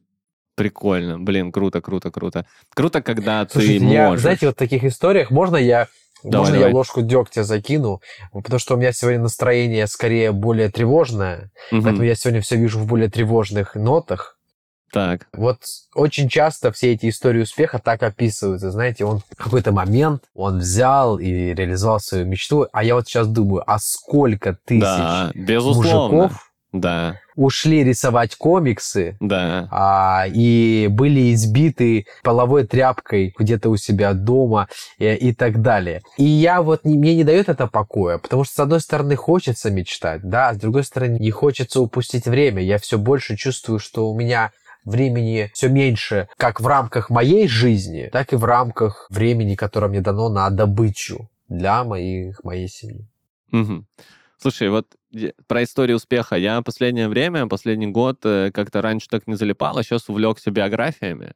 Прикольно. Блин, круто, круто, круто. Круто, когда Слушайте, ты я, можешь... Знаете, вот в таких историях можно я Давай, Можно давай. я ложку дегтя закину? Потому что у меня сегодня настроение скорее более тревожное. Угу. Поэтому я сегодня все вижу в более тревожных нотах. Так. Вот очень часто все эти истории успеха так описываются. Знаете, он в какой-то момент он взял и реализовал свою мечту. А я вот сейчас думаю, а сколько тысяч да, безусловно. мужиков да. ушли рисовать комиксы да. а, и были избиты половой тряпкой где-то у себя дома и, и так далее. И я вот, мне не дает это покоя, потому что, с одной стороны, хочется мечтать, да, а с другой стороны, не хочется упустить время. Я все больше чувствую, что у меня времени все меньше как в рамках моей жизни, так и в рамках времени, которое мне дано на добычу для моих, моей семьи. Угу. Слушай, вот про историю успеха. Я последнее время, последний год э, как-то раньше так не залипал, а сейчас увлекся биографиями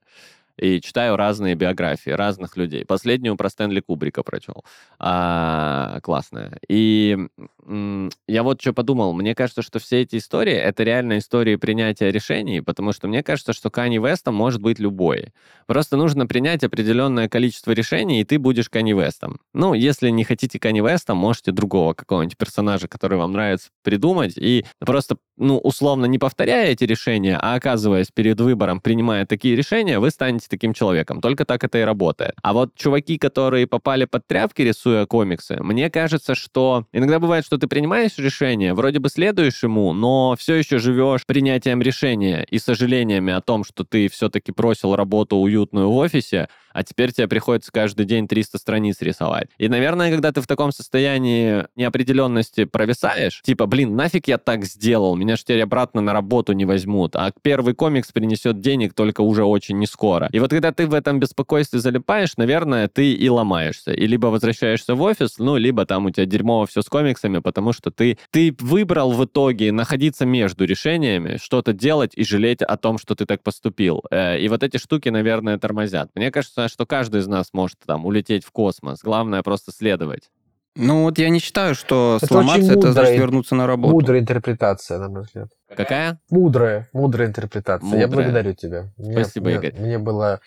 и читаю разные биографии разных людей. Последнюю про Стэнли Кубрика прочел. А, классная. И м, я вот что подумал. Мне кажется, что все эти истории — это реально истории принятия решений, потому что мне кажется, что Кани Вестом может быть любой. Просто нужно принять определенное количество решений, и ты будешь Кани Вестом. Ну, если не хотите Кани Вестом, можете другого какого-нибудь персонажа, который вам нравится, придумать, и просто, ну, условно, не повторяя эти решения, а оказываясь перед выбором, принимая такие решения, вы станете становитесь таким человеком. Только так это и работает. А вот чуваки, которые попали под тряпки, рисуя комиксы, мне кажется, что иногда бывает, что ты принимаешь решение, вроде бы следуешь ему, но все еще живешь принятием решения и сожалениями о том, что ты все-таки бросил работу уютную в офисе, а теперь тебе приходится каждый день 300 страниц рисовать. И, наверное, когда ты в таком состоянии неопределенности провисаешь, типа, блин, нафиг я так сделал, меня же теперь обратно на работу не возьмут, а первый комикс принесет денег только уже очень не скоро. И вот когда ты в этом беспокойстве залипаешь, наверное, ты и ломаешься. И либо возвращаешься в офис, ну, либо там у тебя дерьмово все с комиксами, потому что ты, ты выбрал в итоге находиться между решениями, что-то делать и жалеть о том, что ты так поступил. Э, и вот эти штуки, наверное, тормозят. Мне кажется, что каждый из нас может там улететь в космос. Главное просто следовать. Ну вот я не считаю, что это сломаться это значит вернуться на работу. Мудрая интерпретация, на мой взгляд. Какая? Мудрая, мудрая интерпретация. Мудрая. Я благодарю тебя. Спасибо, мне, Игорь. Мне было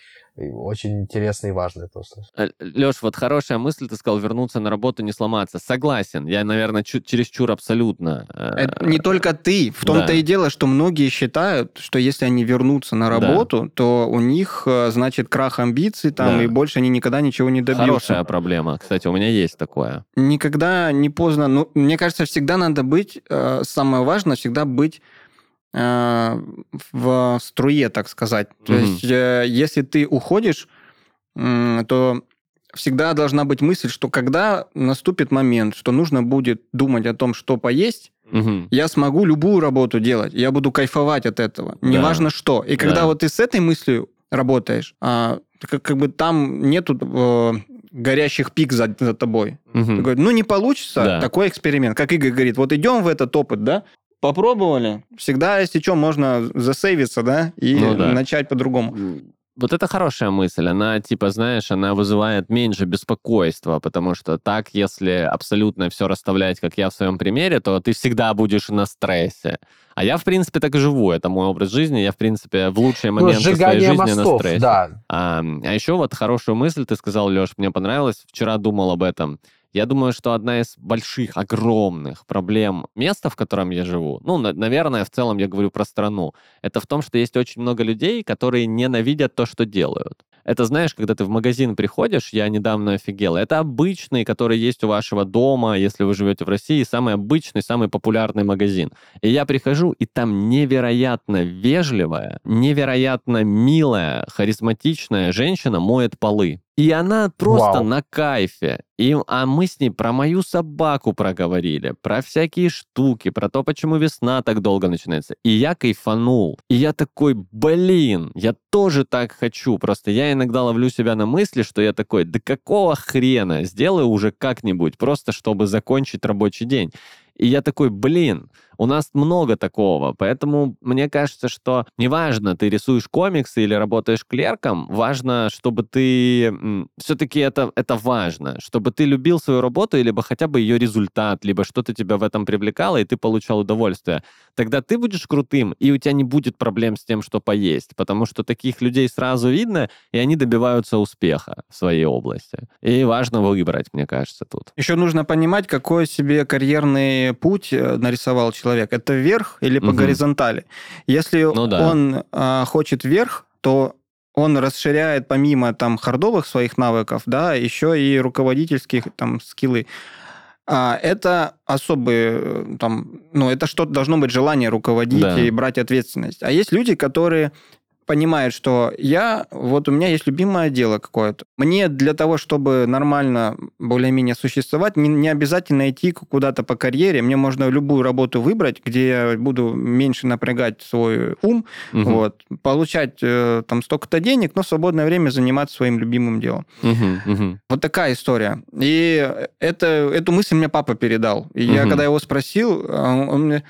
очень интересно и важно просто. Э, Леш, вот хорошая мысль, ты сказал, вернуться на работу, не сломаться. Согласен, я, наверное, чуть, чересчур абсолютно. Э, Это не только ты. В том-то да. и дело, что многие считают, что если они вернутся на работу, да. то у них, э, значит, крах амбиций там, да. и больше они никогда ничего не добьются. Хорошая проблема. Кстати, у меня есть такое. Никогда не поздно. Ну, мне кажется, всегда надо быть, самое важное, всегда быть в струе, так сказать. То есть, э, если ты уходишь, то всегда должна быть мысль, что когда наступит момент, что нужно будет думать о том, что поесть, угу. я смогу любую работу делать, я буду кайфовать от этого, неважно да. что. И когда да. вот ты с этой мыслью работаешь, а, как, как бы там нету э, горящих пик за, за тобой. Угу. Ты говоришь, ну не получится да. такой эксперимент. Как Игорь говорит, вот идем в этот опыт, да, попробовали. Всегда, если что, можно засейвиться, да, и ну, да. начать по-другому. Вот это хорошая мысль. Она, типа, знаешь, она вызывает меньше беспокойства, потому что так, если абсолютно все расставлять, как я в своем примере, то ты всегда будешь на стрессе. А я, в принципе, так и живу. Это мой образ жизни. Я, в принципе, в лучшие ну, моменты ну, своей жизни мостов, на стрессе. Да. А, а еще вот хорошую мысль ты сказал, Леш, мне понравилось. Вчера думал об этом. Я думаю, что одна из больших, огромных проблем места, в котором я живу, ну, на, наверное, в целом я говорю про страну, это в том, что есть очень много людей, которые ненавидят то, что делают. Это, знаешь, когда ты в магазин приходишь, я недавно офигел, это обычный, который есть у вашего дома, если вы живете в России, самый обычный, самый популярный магазин. И я прихожу, и там невероятно вежливая, невероятно милая, харизматичная женщина моет полы. И она просто Вау. на кайфе. И, а мы с ней про мою собаку проговорили, про всякие штуки, про то, почему весна так долго начинается. И я кайфанул. И я такой, блин, я тоже так хочу. Просто я иногда ловлю себя на мысли, что я такой, да какого хрена, сделаю уже как-нибудь, просто чтобы закончить рабочий день. И я такой, блин, у нас много такого, поэтому мне кажется, что неважно, ты рисуешь комиксы или работаешь клерком, важно, чтобы ты... Все-таки это, это важно, чтобы ты любил свою работу, либо хотя бы ее результат, либо что-то тебя в этом привлекало, и ты получал удовольствие. Тогда ты будешь крутым, и у тебя не будет проблем с тем, что поесть, потому что таких людей сразу видно, и они добиваются успеха в своей области. И важно выбрать, мне кажется, тут. Еще нужно понимать, какой себе карьерный путь э, нарисовал человек человек, это вверх или по угу. горизонтали. Если ну, да. он а, хочет вверх, то он расширяет помимо там хардовых своих навыков, да, еще и руководительских там скиллы. А это особые э, там, ну это что-то должно быть желание руководить да. и брать ответственность. А есть люди, которые понимает, что я, вот у меня есть любимое дело какое-то. Мне для того, чтобы нормально более-менее существовать, не, не обязательно идти куда-то по карьере. Мне можно любую работу выбрать, где я буду меньше напрягать свой ум, угу. вот, получать э, там столько-то денег, но в свободное время заниматься своим любимым делом. Угу, угу. Вот такая история. И это, эту мысль мне папа передал. И угу. я, когда его спросил, он мне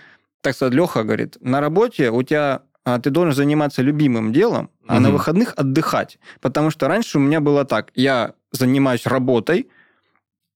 так сказать, Леха говорит, на работе у тебя ты должен заниматься любимым делом, а угу. на выходных отдыхать. Потому что раньше у меня было так. Я занимаюсь работой,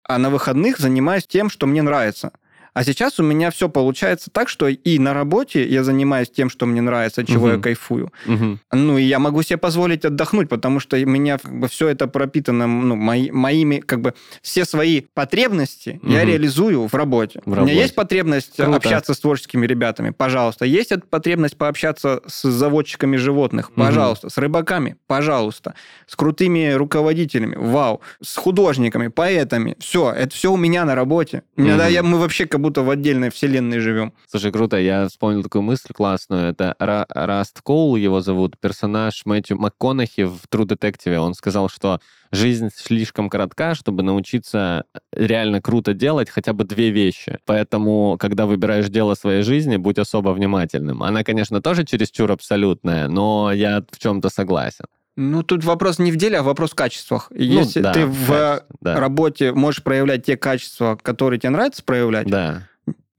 а на выходных занимаюсь тем, что мне нравится. А сейчас у меня все получается так, что и на работе я занимаюсь тем, что мне нравится, от чего угу. я кайфую. Угу. Ну, и я могу себе позволить отдохнуть, потому что меня как бы, все это пропитано ну, мои, моими, как бы, все свои потребности угу. я реализую в работе. В. У меня есть потребность Круто. общаться с творческими ребятами? Пожалуйста. Есть потребность пообщаться с заводчиками животных? Пожалуйста. Угу. С рыбаками? Пожалуйста. С крутыми руководителями? Вау. С художниками, поэтами? Все. Это все у меня на работе. Угу. Иногда я, мы вообще как будто в отдельной вселенной живем. Слушай, круто. Я вспомнил такую мысль классную. Это Раст Коул его зовут, персонаж Мэтью МакКонахи в True Detective. Он сказал, что жизнь слишком коротка, чтобы научиться реально круто делать хотя бы две вещи. Поэтому, когда выбираешь дело своей жизни, будь особо внимательным. Она, конечно, тоже чересчур абсолютная, но я в чем-то согласен. Ну, тут вопрос не в деле, а вопрос в качествах. Ну Если да, ты в да. работе можешь проявлять те качества, которые тебе нравится проявлять, да.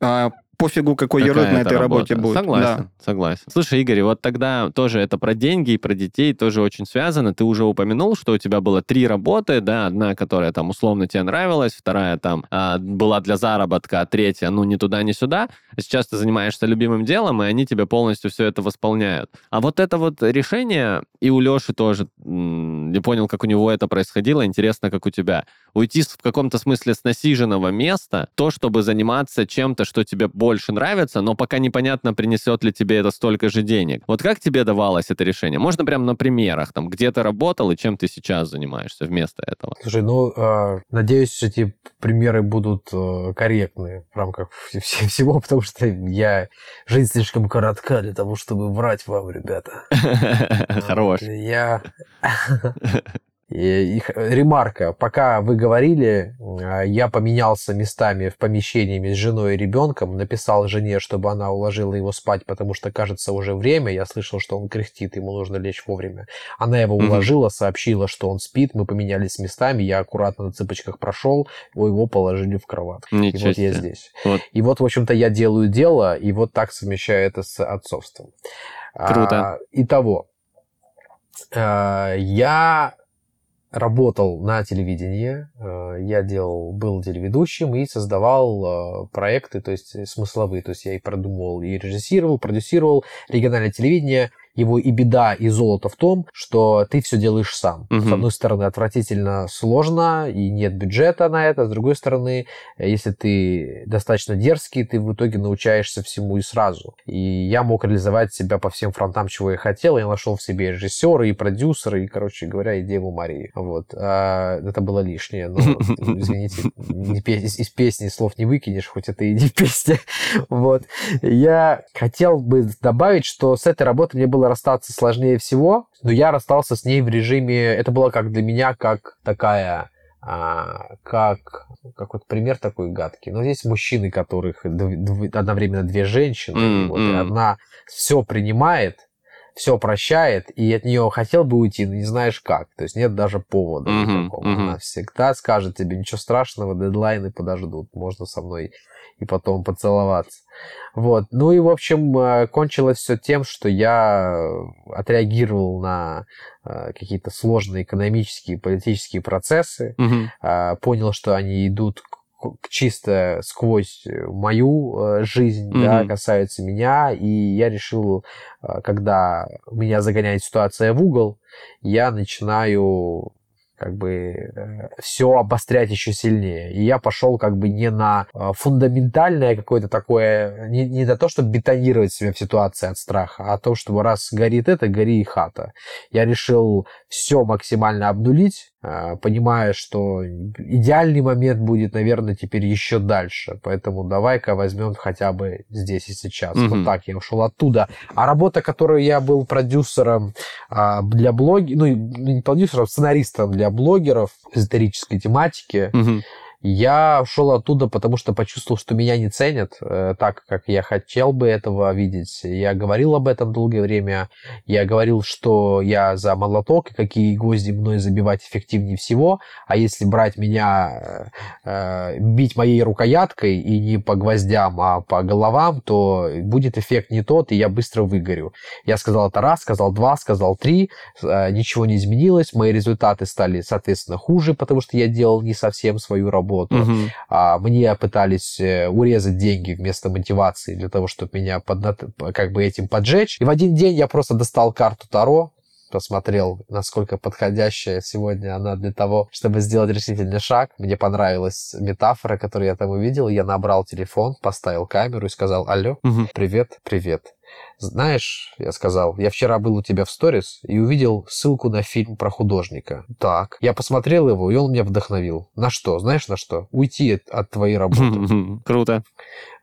а, пофигу, какой Какая ерунд на этой работа. работе будет. Согласен, да. согласен. Слушай, Игорь, вот тогда тоже это про деньги и про детей тоже очень связано. Ты уже упомянул, что у тебя было три работы, да, одна, которая там условно тебе нравилась, вторая там а, была для заработка, а третья, ну, ни туда, ни сюда. Сейчас ты занимаешься любимым делом, и они тебе полностью все это восполняют. А вот это вот решение, и у Леши тоже, не понял, как у него это происходило, интересно, как у тебя. Уйти в каком-то смысле с насиженного места, то, чтобы заниматься чем-то, что тебе больше нравится, но пока непонятно, принесет ли тебе это столько же денег. Вот как тебе давалось это решение? Можно прям на примерах, там, где ты работал и чем ты сейчас занимаешься вместо этого? Слушай, ну, э, надеюсь, эти примеры будут э, корректны в рамках всего, потому что я... Жизнь слишком коротка для того, чтобы врать вам, ребята. Хорош. Я... их ремарка. Пока вы говорили, а, я поменялся местами в помещениями с женой и ребенком, написал жене, чтобы она уложила его спать, потому что, кажется, уже время. Я слышал, что он кряхтит, ему нужно лечь вовремя. Она его уложила, сообщила, что он спит, мы поменялись местами, я аккуратно на цыпочках прошел, его положили в кроватку. Ничего и вот я здесь. Вот. И вот, в общем-то, я делаю дело, и вот так совмещаю это с отцовством. Круто. А, итого, а, я работал на телевидении, э, я делал, был телеведущим и создавал э, проекты, то есть смысловые, то есть я и продумывал, и режиссировал, продюсировал региональное телевидение – его и беда, и золото в том, что ты все делаешь сам. Угу. С одной стороны, отвратительно сложно, и нет бюджета на это. С другой стороны, если ты достаточно дерзкий, ты в итоге научаешься всему и сразу. И я мог реализовать себя по всем фронтам, чего я хотел. Я нашел в себе режиссера, и продюсера, и, короче говоря, и Деву Марии. Вот. А это было лишнее, но, извините, из песни слов не выкинешь, хоть это и не песня. Вот. Я хотел бы добавить, что с этой работы мне было было расстаться сложнее всего, но я расстался с ней в режиме... Это было как для меня, как такая а, как, как вот пример такой гадкий. Но здесь мужчины, которых одновременно две женщины, mm, вот, mm. одна все принимает, все прощает, и от нее хотел бы уйти, но не знаешь как. То есть нет даже повода mm-hmm, никакого. Mm-hmm. Она всегда скажет тебе, ничего страшного, дедлайны подождут, можно со мной и потом поцеловаться. Вот. Ну и, в общем, э, кончилось все тем, что я отреагировал на э, какие-то сложные экономические и политические процессы, угу. понял, что они идут чисто сквозь мою э, жизнь, mm да, касаются меня, и я решил, когда меня загоняет ситуация в угол, я начинаю как бы э, все обострять еще сильнее. И я пошел как бы не на э, фундаментальное какое-то такое, не, не на то, чтобы бетонировать себя в ситуации от страха, а то, чтобы раз горит это, гори и хата. Я решил все максимально обнулить, понимая, что идеальный момент будет, наверное, теперь еще дальше. Поэтому давай-ка возьмем хотя бы здесь и сейчас. Mm-hmm. Вот так я ушел оттуда. А работа, которую я был продюсером а, для блогеров, ну, не продюсером, сценаристом для блогеров эзотерической тематики, mm-hmm я ушел оттуда, потому что почувствовал, что меня не ценят э, так, как я хотел бы этого видеть. Я говорил об этом долгое время. Я говорил, что я за молоток, и какие гвозди мной забивать эффективнее всего. А если брать меня, э, бить моей рукояткой и не по гвоздям, а по головам, то будет эффект не тот, и я быстро выгорю. Я сказал это раз, сказал два, сказал три. Э, ничего не изменилось. Мои результаты стали, соответственно, хуже, потому что я делал не совсем свою работу работу. Угу. А, мне пытались э, урезать деньги вместо мотивации для того, чтобы меня под, как бы этим поджечь. И в один день я просто достал карту Таро, посмотрел, насколько подходящая сегодня она для того, чтобы сделать решительный шаг. Мне понравилась метафора, которую я там увидел. Я набрал телефон, поставил камеру и сказал, алло, угу. привет, привет. Знаешь, я сказал, я вчера был у тебя в сторис и увидел ссылку на фильм про художника. Так. Я посмотрел его, и он меня вдохновил. На что? Знаешь, на что? Уйти от, от твоей работы. Круто.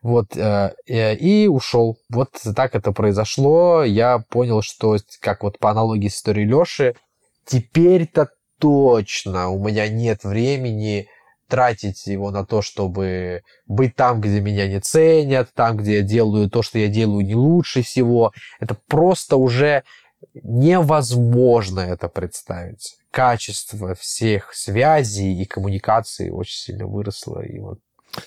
Вот. Э, э, и ушел. Вот так это произошло. Я понял, что, как вот по аналогии с историей Леши, теперь-то точно у меня нет времени тратить его на то, чтобы быть там, где меня не ценят, там, где я делаю то, что я делаю не лучше всего. Это просто уже невозможно это представить. Качество всех связей и коммуникаций очень сильно выросло. И вот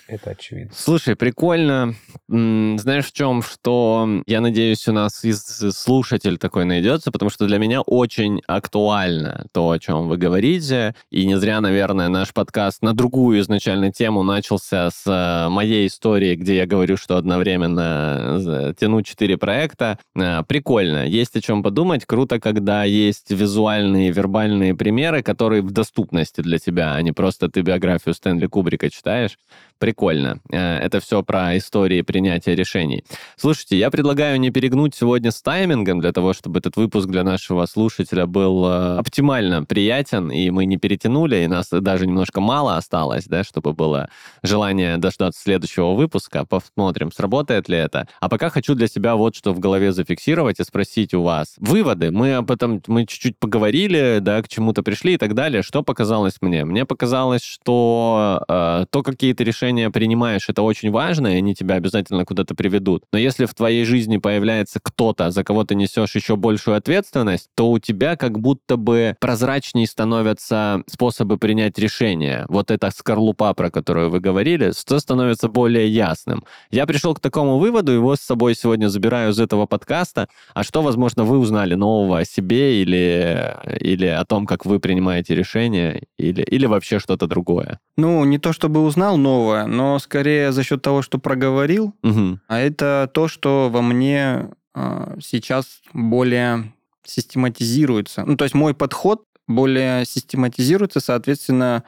это очевидно. Слушай, прикольно. Знаешь, в чем? Что, я надеюсь, у нас из слушатель такой найдется, потому что для меня очень актуально то, о чем вы говорите. И не зря, наверное, наш подкаст на другую изначально тему начался с э, моей истории, где я говорю, что одновременно э, тяну четыре проекта. Э, прикольно. Есть о чем подумать. Круто, когда есть визуальные, вербальные примеры, которые в доступности для тебя, а не просто ты биографию Стэнли Кубрика читаешь прикольно. Э, это все про истории принятия решений. Слушайте, я предлагаю не перегнуть сегодня с таймингом для того, чтобы этот выпуск для нашего слушателя был э, оптимально приятен, и мы не перетянули, и нас даже немножко мало осталось, да, чтобы было желание дождаться следующего выпуска. Посмотрим, сработает ли это. А пока хочу для себя вот что в голове зафиксировать и спросить у вас. Выводы. Мы об этом, мы чуть-чуть поговорили, да, к чему-то пришли и так далее. Что показалось мне? Мне показалось, что э, то какие-то решения решения принимаешь, это очень важно, и они тебя обязательно куда-то приведут. Но если в твоей жизни появляется кто-то, за кого ты несешь еще большую ответственность, то у тебя как будто бы прозрачнее становятся способы принять решения. Вот эта скорлупа, про которую вы говорили, все становится более ясным. Я пришел к такому выводу, его с собой сегодня забираю из этого подкаста. А что, возможно, вы узнали нового о себе или, или о том, как вы принимаете решения, или, или вообще что-то другое? Ну, не то чтобы узнал новое, такое, но скорее за счет того, что проговорил. Угу. А это то, что во мне э, сейчас более систематизируется. Ну, то есть мой подход более систематизируется, соответственно,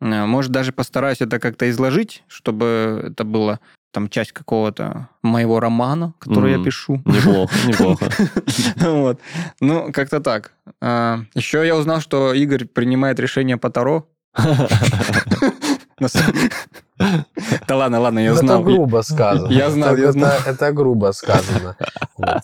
э, может, даже постараюсь это как-то изложить, чтобы это было там часть какого-то моего романа, который mm, я пишу. Неплохо, неплохо. Вот. Ну, как-то так. А, Еще я узнал, что Игорь принимает решение по Таро. Да ладно, ладно, я знал. Это грубо сказано. Я знал, я знал. Это грубо сказано.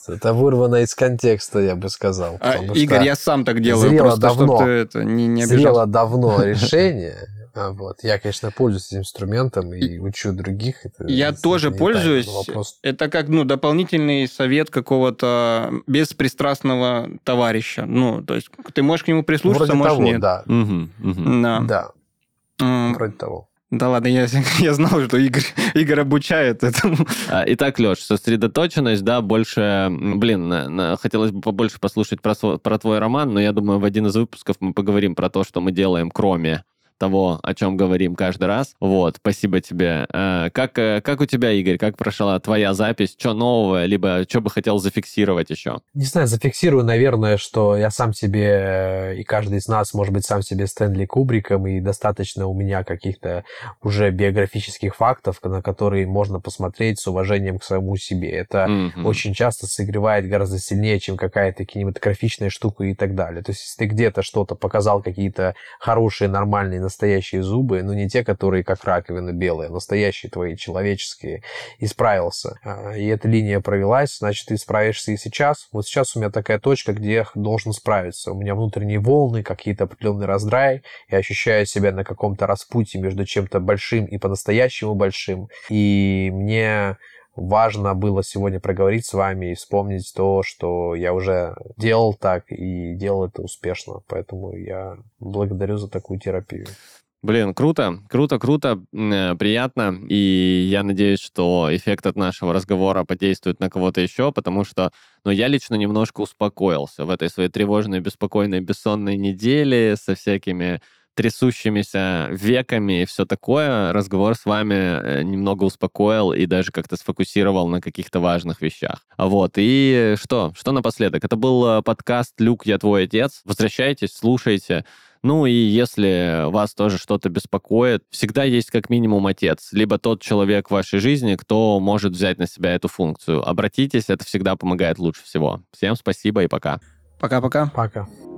Это вырвано из контекста, я бы сказал. А, Игорь, я сам так делаю. Зрело давно. Зрело давно решение. А, вот. Я, конечно, пользуюсь этим инструментом и учу других. Это я тоже пользуюсь. Это как ну, дополнительный совет какого-то беспристрастного товарища. Ну, то есть ты можешь к нему прислушаться, Вроде можешь того, нет. Да. Угу, угу. да. Да. Mm. Вроде того. Да ладно, я, я знал, что Игорь, Игорь обучает этому. А, итак, Леш, сосредоточенность, да, больше... Блин, на, на, хотелось бы побольше послушать про, про твой роман, но я думаю, в один из выпусков мы поговорим про то, что мы делаем, кроме того, о чем говорим каждый раз. Вот, спасибо тебе. Э, как, э, как у тебя, Игорь, как прошла твоя запись? Что нового, либо что бы хотел зафиксировать еще? Не знаю, зафиксирую, наверное, что я сам себе, и каждый из нас, может быть, сам себе Стэнли Кубриком, и достаточно у меня каких-то уже биографических фактов, на которые можно посмотреть с уважением к своему себе. Это mm-hmm. очень часто согревает гораздо сильнее, чем какая-то кинематографичная штука и так далее. То есть, если ты где-то что-то показал, какие-то хорошие, нормальные настоящие зубы, но не те, которые как раковина белые, а настоящие твои, человеческие, и справился. А, и эта линия провелась, значит, ты справишься и сейчас. Вот сейчас у меня такая точка, где я должен справиться. У меня внутренние волны, какие-то определенные раздрай, я ощущаю себя на каком-то распутье между чем-то большим и по-настоящему большим. И мне важно было сегодня проговорить с вами и вспомнить то, что я уже делал так и делал это успешно. Поэтому я благодарю за такую терапию. Блин, круто, круто, круто, э, приятно. И я надеюсь, что эффект от нашего разговора подействует на кого-то еще, потому что, ну, я лично немножко успокоился в этой своей тревожной, беспокойной, бессонной неделе со всякими трясущимися веками и все такое, разговор с вами э, немного успокоил и даже как-то сфокусировал на каких-то важных вещах. Вот, и что? Что напоследок? Это был э, подкаст «Люк, я твой отец». Возвращайтесь, слушайте. Ну и если вас тоже что-то беспокоит, всегда есть как минимум отец, либо тот человек в вашей жизни, кто может взять на себя эту функцию. Обратитесь, это всегда помогает лучше всего. Всем спасибо и пока. Пока-пока. Пока. -пока. пока.